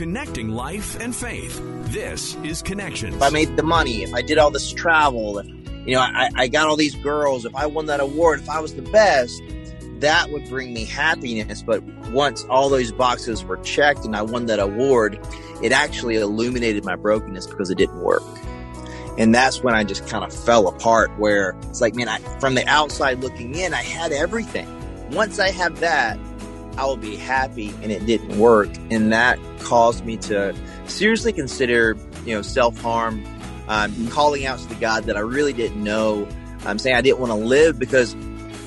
Connecting life and faith. This is Connections. If I made the money, if I did all this travel, if you know, I, I got all these girls, if I won that award, if I was the best, that would bring me happiness. But once all those boxes were checked and I won that award, it actually illuminated my brokenness because it didn't work. And that's when I just kind of fell apart where it's like, man, I, from the outside looking in, I had everything. Once I have that, I will be happy and it didn't work. And that caused me to seriously consider, you know, self harm, um, calling out to the God that I really didn't know. I'm saying I didn't want to live because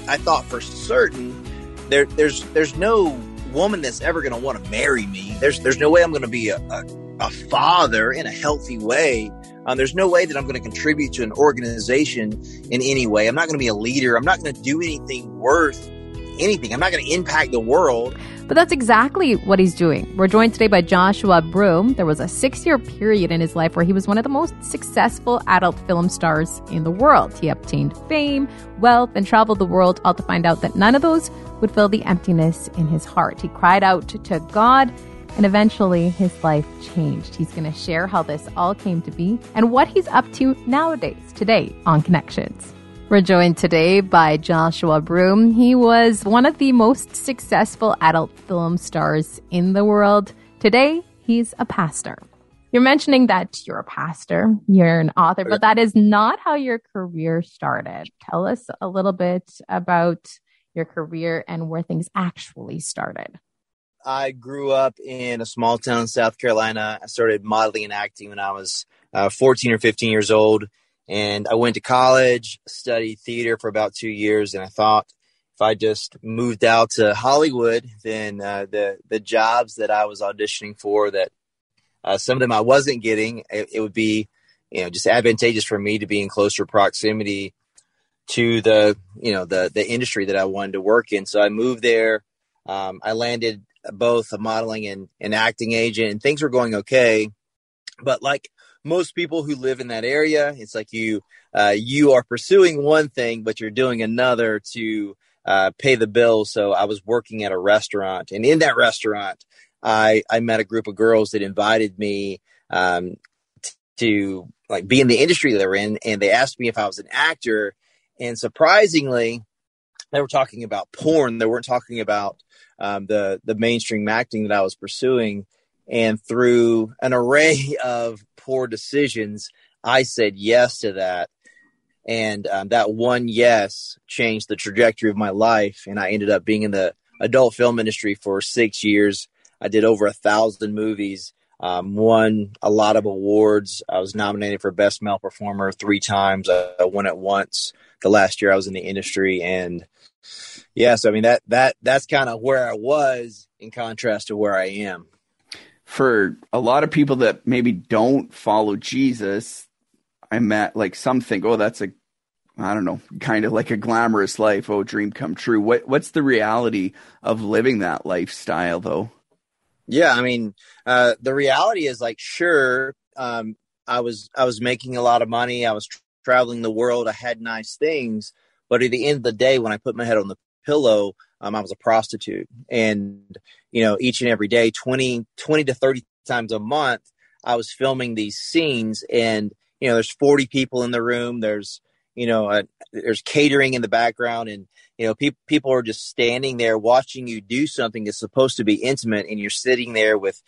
I thought for certain there, there's, there's no woman that's ever going to want to marry me. There's, there's no way I'm going to be a, a, a father in a healthy way. Um, there's no way that I'm going to contribute to an organization in any way. I'm not going to be a leader. I'm not going to do anything worth anything. I'm not going to impact the world. But that's exactly what he's doing. We're joined today by Joshua Broome. There was a six year period in his life where he was one of the most successful adult film stars in the world. He obtained fame, wealth, and traveled the world, all to find out that none of those would fill the emptiness in his heart. He cried out to God, and eventually his life changed. He's going to share how this all came to be and what he's up to nowadays, today on Connections. We're joined today by Joshua Broome. He was one of the most successful adult film stars in the world. Today, he's a pastor. You're mentioning that you're a pastor, you're an author, but that is not how your career started. Tell us a little bit about your career and where things actually started. I grew up in a small town in South Carolina. I started modeling and acting when I was uh, 14 or 15 years old and I went to college, studied theater for about two years, and I thought if I just moved out to Hollywood, then uh, the the jobs that I was auditioning for, that uh, some of them I wasn't getting, it, it, would be you know just advantageous for me to be in closer proximity to the you know the the industry that I wanted to work in. So I moved there. Um, I landed both a modeling and an acting agent, and things were going okay. But like most people who live in that area, it's like you uh, you are pursuing one thing, but you're doing another to uh, pay the bills. So I was working at a restaurant, and in that restaurant, I I met a group of girls that invited me um, t- to like be in the industry they're in, and they asked me if I was an actor. And surprisingly, they were talking about porn. They weren't talking about um, the the mainstream acting that I was pursuing. And through an array of poor decisions, I said yes to that. And um, that one yes changed the trajectory of my life. And I ended up being in the adult film industry for six years. I did over a thousand movies, um, won a lot of awards. I was nominated for Best Male Performer three times. I won it once the last year I was in the industry. And yeah, so I mean, that, that, that's kind of where I was in contrast to where I am for a lot of people that maybe don't follow Jesus, I met like some think, oh, that's a, I don't know, kind of like a glamorous life. Oh, dream come true. What what's the reality of living that lifestyle though? Yeah, I mean, uh, the reality is like, sure, um, I was I was making a lot of money. I was tra- traveling the world. I had nice things, but at the end of the day, when I put my head on the pillow, um, I was a prostitute. And, you know, each and every day, 20, 20 to 30 times a month, I was filming these scenes and, you know, there's 40 people in the room. There's, you know, uh, there's catering in the background and, you know, pe- people are just standing there watching you do something that's supposed to be intimate. And you're sitting there with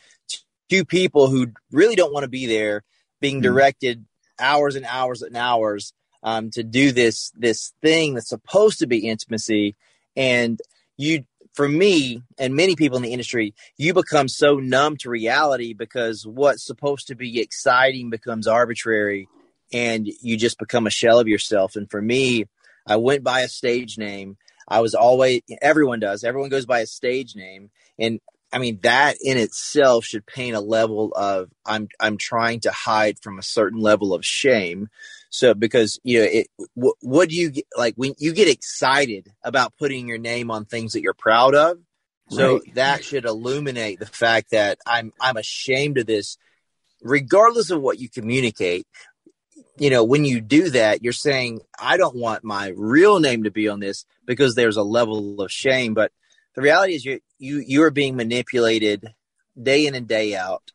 two people who really don't want to be there being mm-hmm. directed hours and hours and hours um, to do this this thing that's supposed to be intimacy and you for me and many people in the industry, you become so numb to reality because what's supposed to be exciting becomes arbitrary and you just become a shell of yourself. And for me, I went by a stage name. I was always, everyone does, everyone goes by a stage name. And I mean, that in itself should paint a level of I'm, I'm trying to hide from a certain level of shame. So because you know, it, what, what do you get, like when you get excited about putting your name on things that you're proud of? So right. that should illuminate the fact that I'm I'm ashamed of this, regardless of what you communicate. You know, when you do that, you're saying I don't want my real name to be on this because there's a level of shame. But the reality is, you you you are being manipulated day in and day out.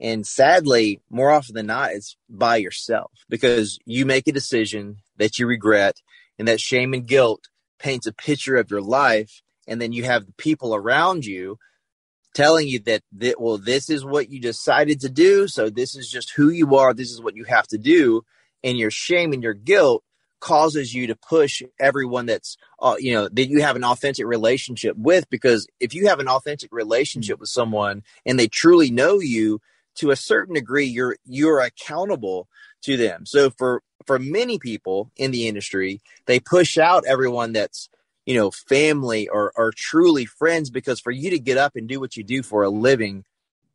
And sadly, more often than not, it's by yourself because you make a decision that you regret and that shame and guilt paints a picture of your life. And then you have the people around you telling you that, that, well, this is what you decided to do. So this is just who you are. This is what you have to do. And your shame and your guilt causes you to push everyone that's uh, you know that you have an authentic relationship with because if you have an authentic relationship with someone and they truly know you to a certain degree you're you're accountable to them. So for for many people in the industry they push out everyone that's you know family or or truly friends because for you to get up and do what you do for a living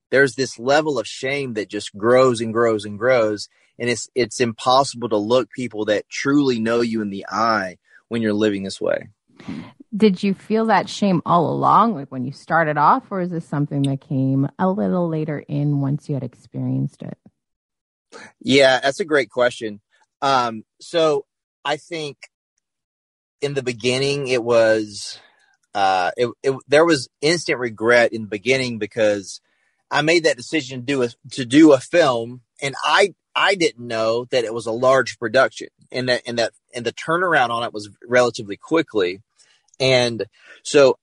there's this level of shame that just grows and grows and grows. And it's it's impossible to look people that truly know you in the eye when you're living this way did you feel that shame all along like when you started off or is this something that came a little later in once you had experienced it? Yeah that's a great question. Um, so i think in the beginning it was uh, it, it, there was instant regret in the beginning because I made that decision to do a to do a film, and I I didn't know that it was a large production, and that and that and the turnaround on it was relatively quickly, and so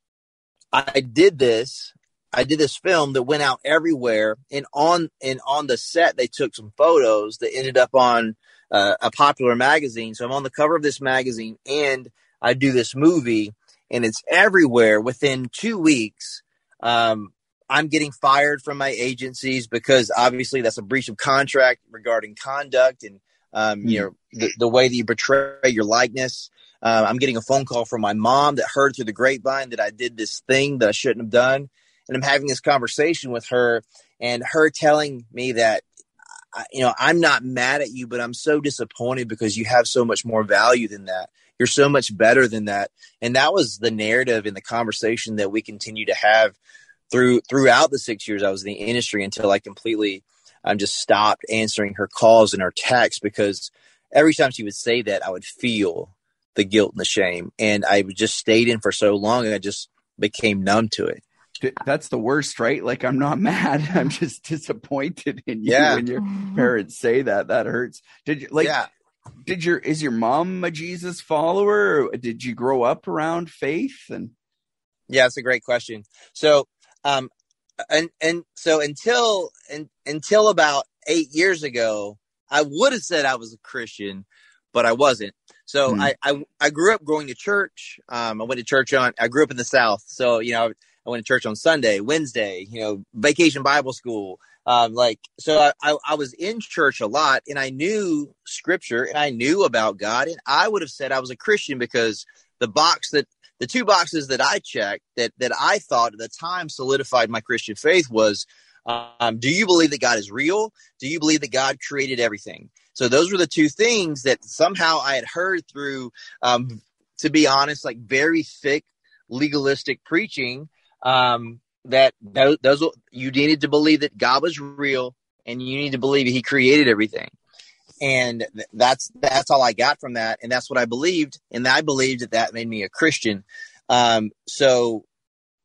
I did this. I did this film that went out everywhere, and on and on the set they took some photos that ended up on uh, a popular magazine. So I'm on the cover of this magazine, and I do this movie, and it's everywhere. Within two weeks, um, I'm getting fired from my agencies because obviously that's a breach of contract regarding conduct and um, you know the, the, way that you betray your likeness. Uh, I'm getting a phone call from my mom that heard through the grapevine that I did this thing that I shouldn't have done, and I'm having this conversation with her, and her telling me that you know I'm not mad at you, but I'm so disappointed because you have so much more value than that. You're so much better than that, and that was the narrative in the conversation that we continue to have through throughout the six years I was in the industry until I completely um, just stopped answering her calls and her texts because every time she would say that, I would feel the guilt and the shame, and I just stayed in for so long, and I just became numb to it. That's the worst, right? Like I'm not mad. I'm just disappointed in you yeah. when your parents say that. That hurts. Did you like? Yeah. Did your is your mom a Jesus follower? did you grow up around faith? And yeah, that's a great question. So um, and and so until and, until about eight years ago, I would have said I was a Christian, but I wasn't. So mm. I, I, I grew up going to church. Um, I went to church on. I grew up in the South, so you know I went to church on Sunday, Wednesday. You know, vacation Bible school. Um, like so, I, I, I was in church a lot, and I knew Scripture, and I knew about God, and I would have said I was a Christian because the box that the two boxes that I checked that that I thought at the time solidified my Christian faith was um, do you believe that God is real? Do you believe that God created everything? So those were the two things that somehow I had heard through, um, to be honest, like very thick legalistic preaching. Um, that those, those you needed to believe that God was real, and you need to believe He created everything and that's that's all I got from that, and that's what I believed, and I believed that that made me a Christian. Um, so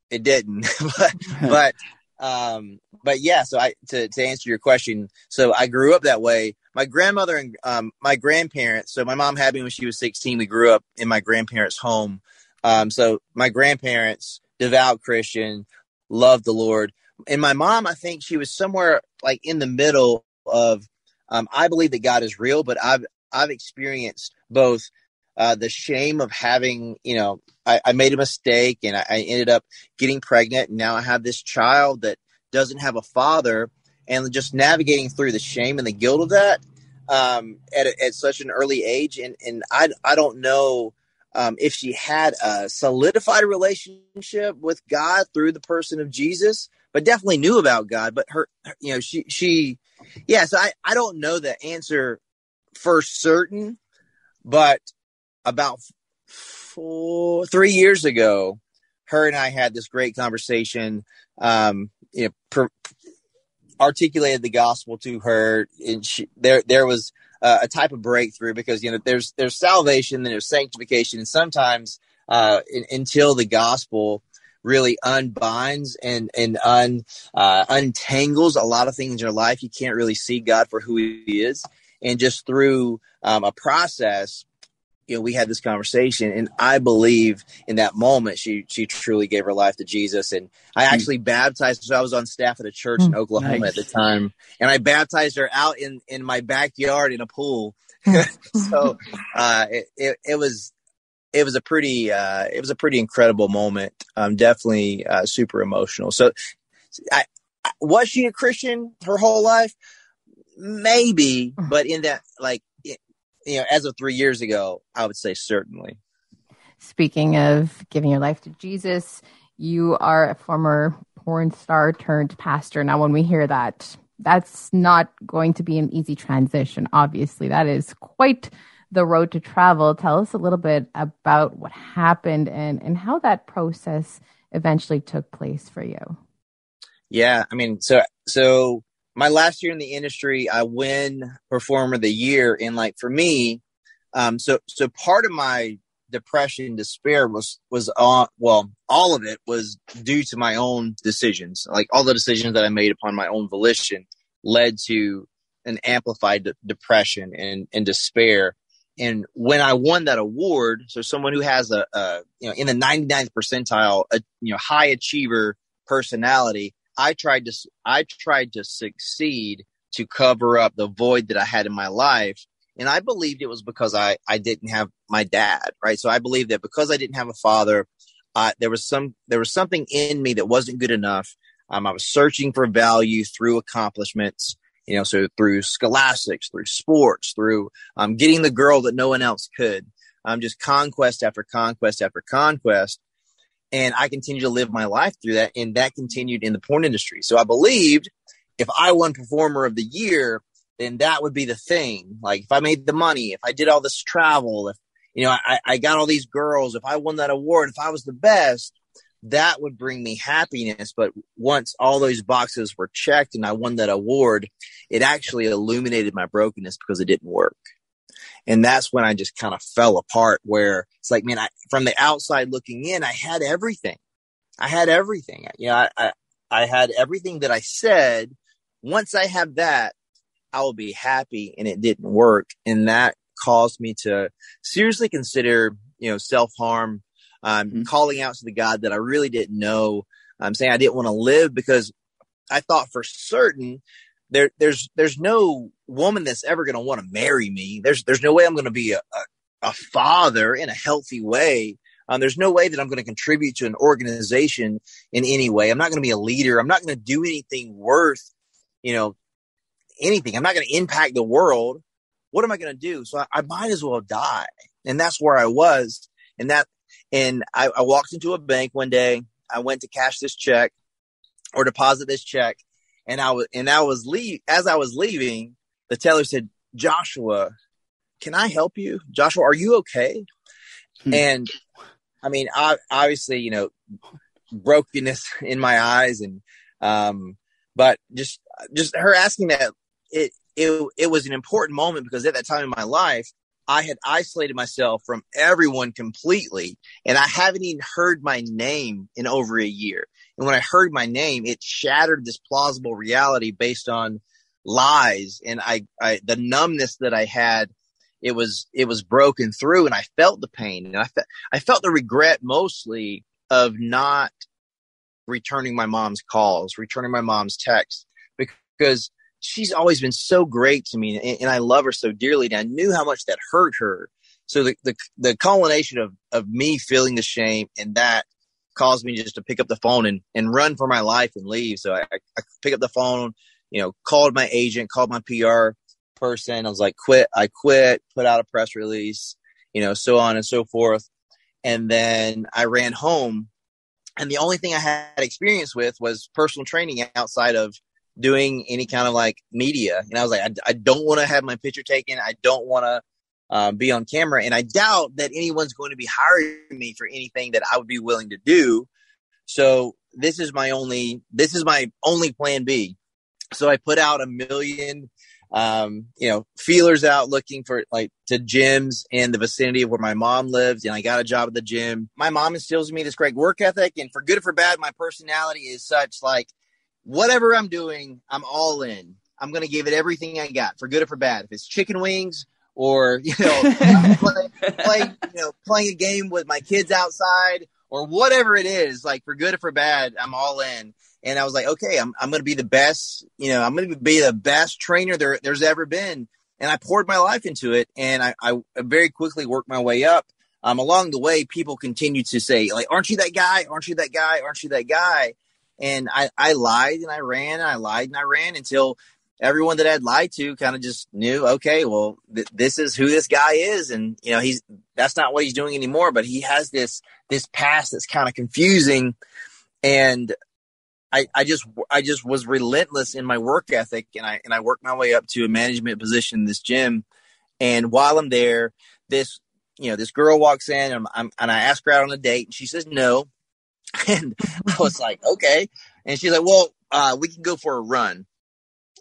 it didn't, but but um, but yeah. So I to to answer your question, so I grew up that way. My grandmother and um, my grandparents. So my mom had me when she was sixteen. We grew up in my grandparents' home. Um, so my grandparents, devout Christian, loved the Lord, and my mom, I think she was somewhere like in the middle of um, I believe that God is real, but I've I've experienced both uh, the shame of having, you know, I, I made a mistake and I, I, ended up getting pregnant, and now I have this child that doesn't have a father, and just navigating through the shame and the guilt of that um, at at such an early age, and and I I don't know. Um, if she had a solidified relationship with God through the person of Jesus, but definitely knew about God. But her, you know, she she yeah, so I, I don't know the answer for certain, but about four, three years ago, her and I had this great conversation. Um, you know, per, articulated the gospel to her, and she, there there was uh, a type of breakthrough because you know there's there's salvation, then there's sanctification, and sometimes uh, in, until the gospel really unbinds and and un uh, untangles a lot of things in your life. You can't really see God for who He is, and just through um, a process, you know, we had this conversation, and I believe in that moment she she truly gave her life to Jesus, and I hmm. actually mm. baptized. So I was on staff at a church mm, in Oklahoma nice. at the time, and I baptized her out in in my backyard in a pool. so uh, it, it, it was it was a pretty uh, it was a pretty incredible moment. Um, definitely uh, super emotional. So, I, was she a Christian her whole life? Maybe, mm. but in that like you know, as of three years ago, I would say certainly. Speaking of giving your life to Jesus, you are a former porn star turned pastor. Now, when we hear that, that's not going to be an easy transition. Obviously, that is quite the road to travel. Tell us a little bit about what happened and, and how that process eventually took place for you. Yeah, I mean, so so my last year in the industry, I win performer of the year, and like for me, um, so so part of my depression, despair was was on well, all of it was due to my own decisions. Like all the decisions that I made upon my own volition led to an amplified de- depression and and despair and when I won that award, so someone who has a, a you know in the 99th percentile, a you know high achiever personality, I tried to I tried to succeed to cover up the void that I had in my life, and I believed it was because I I didn't have my dad, right? So I believed that because I didn't have a father, uh, there was some there was something in me that wasn't good enough. Um, I was searching for value through accomplishments you know, so through scholastics, through sports, through um, getting the girl that no one else could, um, just conquest after conquest after conquest. And I continued to live my life through that. And that continued in the porn industry. So I believed if I won performer of the year, then that would be the thing. Like if I made the money, if I did all this travel, if, you know, I, I got all these girls, if I won that award, if I was the best, that would bring me happiness. But once all those boxes were checked and I won that award, it actually illuminated my brokenness because it didn't work. And that's when I just kind of fell apart where it's like, man, I, from the outside looking in, I had everything. I had everything. You know, I, I, I had everything that I said. Once I have that, I will be happy and it didn't work. And that caused me to seriously consider, you know, self harm, um, mm-hmm. calling out to the God that I really didn't know. I'm um, saying I didn't want to live because I thought for certain there, there's, there's no woman that's ever going to want to marry me. There's, there's no way I'm going to be a, a, a, father in a healthy way. Um, there's no way that I'm going to contribute to an organization in any way. I'm not going to be a leader. I'm not going to do anything worth, you know, anything. I'm not going to impact the world. What am I going to do? So I, I might as well die. And that's where I was. And that and I, I walked into a bank one day. I went to cash this check or deposit this check, and I was and I was leave as I was leaving. The teller said, "Joshua, can I help you? Joshua, are you okay?" Hmm. And I mean, I, obviously, you know, brokenness in my eyes, and um, but just just her asking that it it it was an important moment because at that time in my life, I had isolated myself from everyone completely and I haven't even heard my name in over a year. And when I heard my name, it shattered this plausible reality based on lies. And I, I the numbness that I had, it was, it was broken through and I felt the pain and I, fe- I felt the regret mostly of not returning my mom's calls, returning my mom's texts because she's always been so great to me and, and, I love her so dearly. And I knew how much that hurt her. So the, the, the culmination of, of me feeling the shame and that caused me just to pick up the phone and, and run for my life and leave. So I, I pick up the phone, you know, called my agent, called my PR person. I was like, quit. I quit, put out a press release, you know, so on and so forth. And then I ran home and the only thing I had experience with was personal training outside of doing any kind of like media. And I was like, I, I don't want to have my picture taken. I don't want to um, be on camera. And I doubt that anyone's going to be hiring me for anything that I would be willing to do. So this is my only, this is my only plan B. So I put out a million um, you know, feelers out looking for like to gyms in the vicinity of where my mom lived. And I got a job at the gym. My mom instills in me this great work ethic. And for good or for bad, my personality is such like whatever I'm doing, I'm all in. I'm going to give it everything I got for good or for bad. If it's chicken wings or, you know, playing, play, you know, playing a game with my kids outside or whatever it is, like for good or for bad, I'm all in and I was like, okay, I'm I'm going to be the best. You know, I'm going to be the best trainer there there's ever been. And I poured my life into it, and I, I very quickly worked my way up. Um, along the way, people continued to say, like, "Aren't you that guy? Aren't you that guy? Aren't you that guy?" And I, I lied and I ran and I lied and I ran until everyone that I'd lied to kind of just knew, okay, well, th- this is who this guy is, and you know, he's that's not what he's doing anymore. But he has this this past that's kind of confusing, and I, I just I just was relentless in my work ethic and I and I worked my way up to a management position in this gym. And while I'm there, this you know this girl walks in and I'm, and I ask her out on a date and she says no, and I was like okay, and she's like well uh, we can go for a run,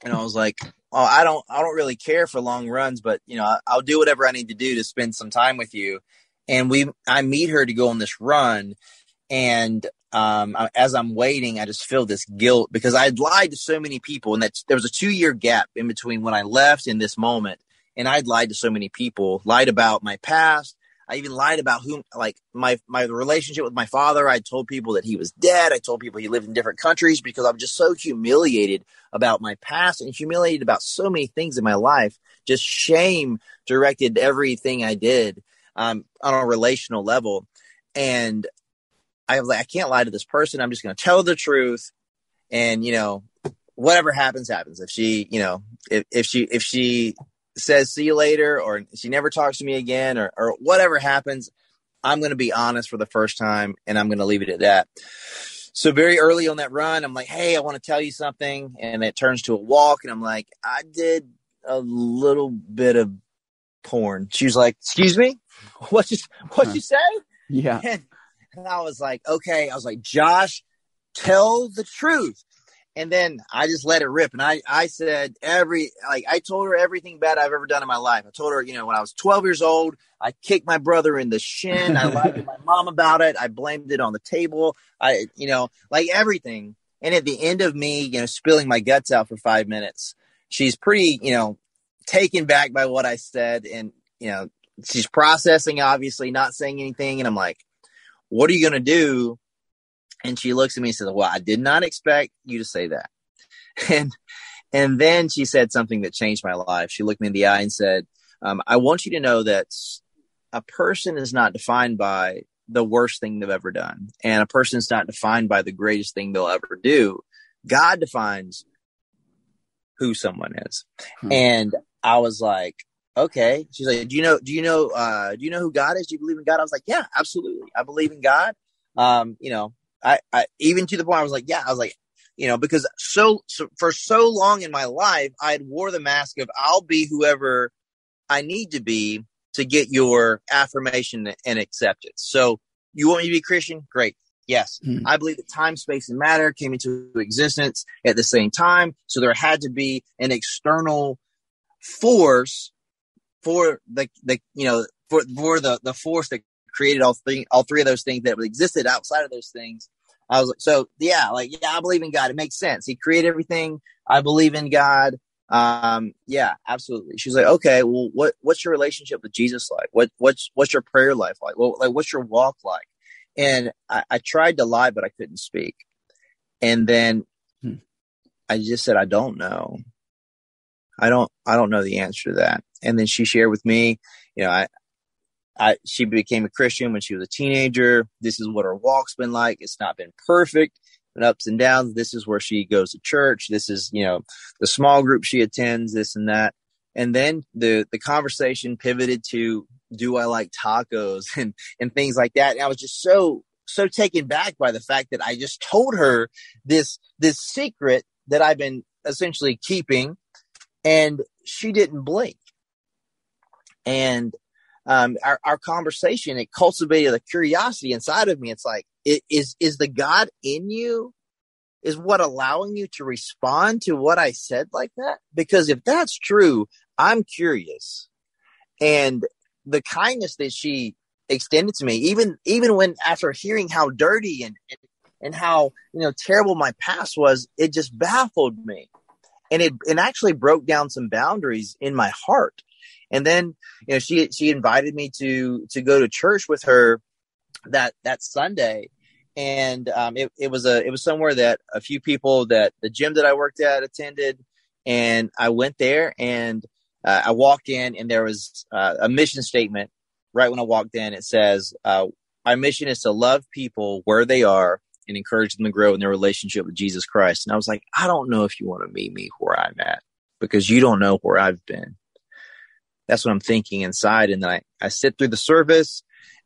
and I was like oh I don't I don't really care for long runs but you know I, I'll do whatever I need to do to spend some time with you, and we I meet her to go on this run, and um, as I'm waiting, I just feel this guilt because I had lied to so many people, and that there was a two year gap in between when I left and this moment, and I'd lied to so many people, lied about my past. I even lied about who, like my my relationship with my father. I told people that he was dead. I told people he lived in different countries because I'm just so humiliated about my past and humiliated about so many things in my life. Just shame directed everything I did um, on a relational level, and I was like, I can't lie to this person. I'm just going to tell the truth. And, you know, whatever happens, happens. If she, you know, if, if she, if she says, see you later, or she never talks to me again, or, or whatever happens, I'm going to be honest for the first time and I'm going to leave it at that. So very early on that run, I'm like, Hey, I want to tell you something. And it turns to a walk. And I'm like, I did a little bit of porn. She was like, excuse me, what you, what you say? Yeah. And and I was like, okay. I was like, Josh, tell the truth. And then I just let it rip. And I, I said every, like, I told her everything bad I've ever done in my life. I told her, you know, when I was 12 years old, I kicked my brother in the shin. I lied to my mom about it. I blamed it on the table. I, you know, like everything. And at the end of me, you know, spilling my guts out for five minutes, she's pretty, you know, taken back by what I said. And, you know, she's processing, obviously, not saying anything. And I'm like, what are you going to do? And she looks at me and says, well, I did not expect you to say that. And, and then she said something that changed my life. She looked me in the eye and said, um, I want you to know that a person is not defined by the worst thing they've ever done. And a person is not defined by the greatest thing they'll ever do. God defines who someone is. Hmm. And I was like, okay. She's like, do you know, do you know, uh, do you know who God is? Do you believe in God? I was like, yeah, absolutely. I believe in God. Um, you know, I, I, even to the point I was like, yeah, I was like, you know, because so, so for so long in my life, I had wore the mask of I'll be whoever I need to be to get your affirmation and acceptance. So you want me to be Christian? Great. Yes. Hmm. I believe that time, space, and matter came into existence at the same time. So there had to be an external force for the the you know for for the the force that created all three all three of those things that existed outside of those things. I was like, so yeah, like yeah, I believe in God. It makes sense. He created everything. I believe in God. Um, yeah, absolutely. She's like, okay, well, what what's your relationship with Jesus like? What what's what's your prayer life like? Well, like what's your walk like? And I, I tried to lie, but I couldn't speak. And then hmm. I just said, I don't know. I don't I don't know the answer to that. And then she shared with me, you know, I I she became a Christian when she was a teenager. This is what her walk's been like. It's not been perfect, but ups and downs. This is where she goes to church. This is, you know, the small group she attends, this and that. And then the the conversation pivoted to do I like tacos and and things like that. And I was just so so taken back by the fact that I just told her this this secret that I've been essentially keeping and she didn't blink. And um, our, our conversation, it cultivated a curiosity inside of me. It's like, is, is the God in you is what allowing you to respond to what I said like that? Because if that's true, I'm curious. And the kindness that she extended to me, even even when after hearing how dirty and and how you know terrible my past was, it just baffled me, and it and actually broke down some boundaries in my heart. And then you know she she invited me to to go to church with her that that Sunday, and um, it it was a it was somewhere that a few people that the gym that I worked at attended, and I went there and uh, I walked in and there was uh, a mission statement right when I walked in. It says, uh, "My mission is to love people where they are and encourage them to grow in their relationship with Jesus Christ." And I was like, I don't know if you want to meet me where I'm at because you don't know where I've been. That's what I'm thinking inside, and then I, I sit through the service.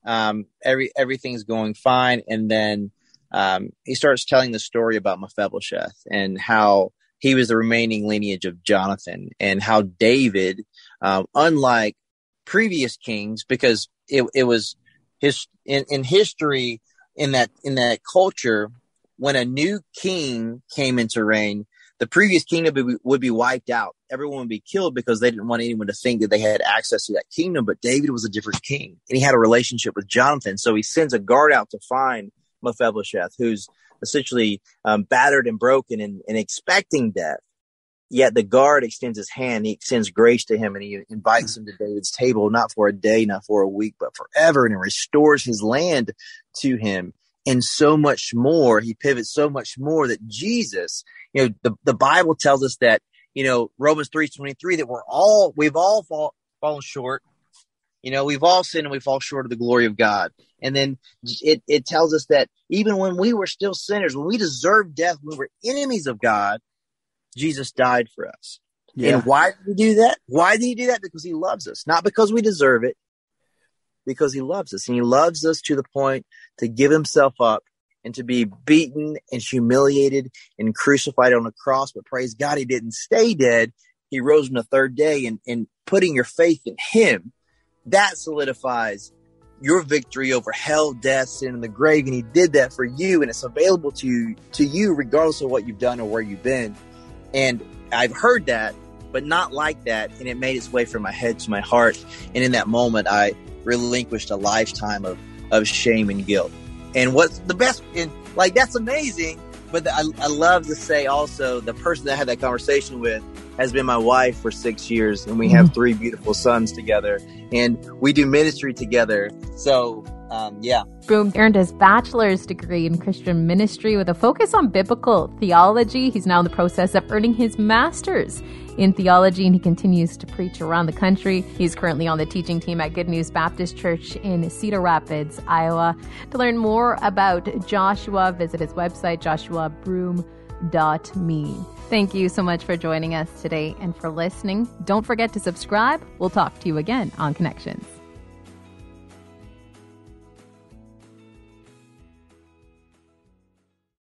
Um, every everything's going fine, and then um, he starts telling the story about Mephibosheth and how he was the remaining lineage of Jonathan, and how David, um, unlike previous kings, because it, it was his in, in history in that in that culture when a new king came into reign, the previous kingdom would be, would be, wiped out. Everyone would be killed because they didn't want anyone to think that they had access to that kingdom. But David was a different king, and he had a relationship with Jonathan. So he sends a guard out to find Mephibosheth, who's essentially um, battered and broken and, and expecting death. Yet the guard extends his hand. He extends grace to him and he invites him to David's table, not for a day, not for a week, but forever. And restores his land to him. And so much more. He pivots so much more that Jesus, you know, the, the Bible tells us that, you know, Romans 3.23, that we're all, we've all fall, fallen short. You know, we've all sinned and we fall short of the glory of God. And then it, it tells us that even when we were still sinners, when we deserved death, when we were enemies of God, Jesus died for us. Yeah. And why did he do that? Why did he do that? Because he loves us, not because we deserve it, because he loves us. And he loves us to the point to give himself up and to be beaten and humiliated and crucified on a cross. But praise God, he didn't stay dead. He rose on the third day and, and putting your faith in him, that solidifies your victory over hell, death, sin, and the grave. And he did that for you, and it's available to you, to you regardless of what you've done or where you've been. And I've heard that, but not like that. And it made its way from my head to my heart. And in that moment, I relinquished a lifetime of, of shame and guilt. And what's the best, and like, that's amazing. But I, I love to say also the person that I had that conversation with has been my wife for six years, and we have mm-hmm. three beautiful sons together, and we do ministry together. So, um, yeah. Broome earned his bachelor's degree in Christian ministry with a focus on biblical theology. He's now in the process of earning his master's in theology, and he continues to preach around the country. He's currently on the teaching team at Good News Baptist Church in Cedar Rapids, Iowa. To learn more about Joshua, visit his website, joshuabroome.me. Thank you so much for joining us today and for listening. Don't forget to subscribe. We'll talk to you again on Connections.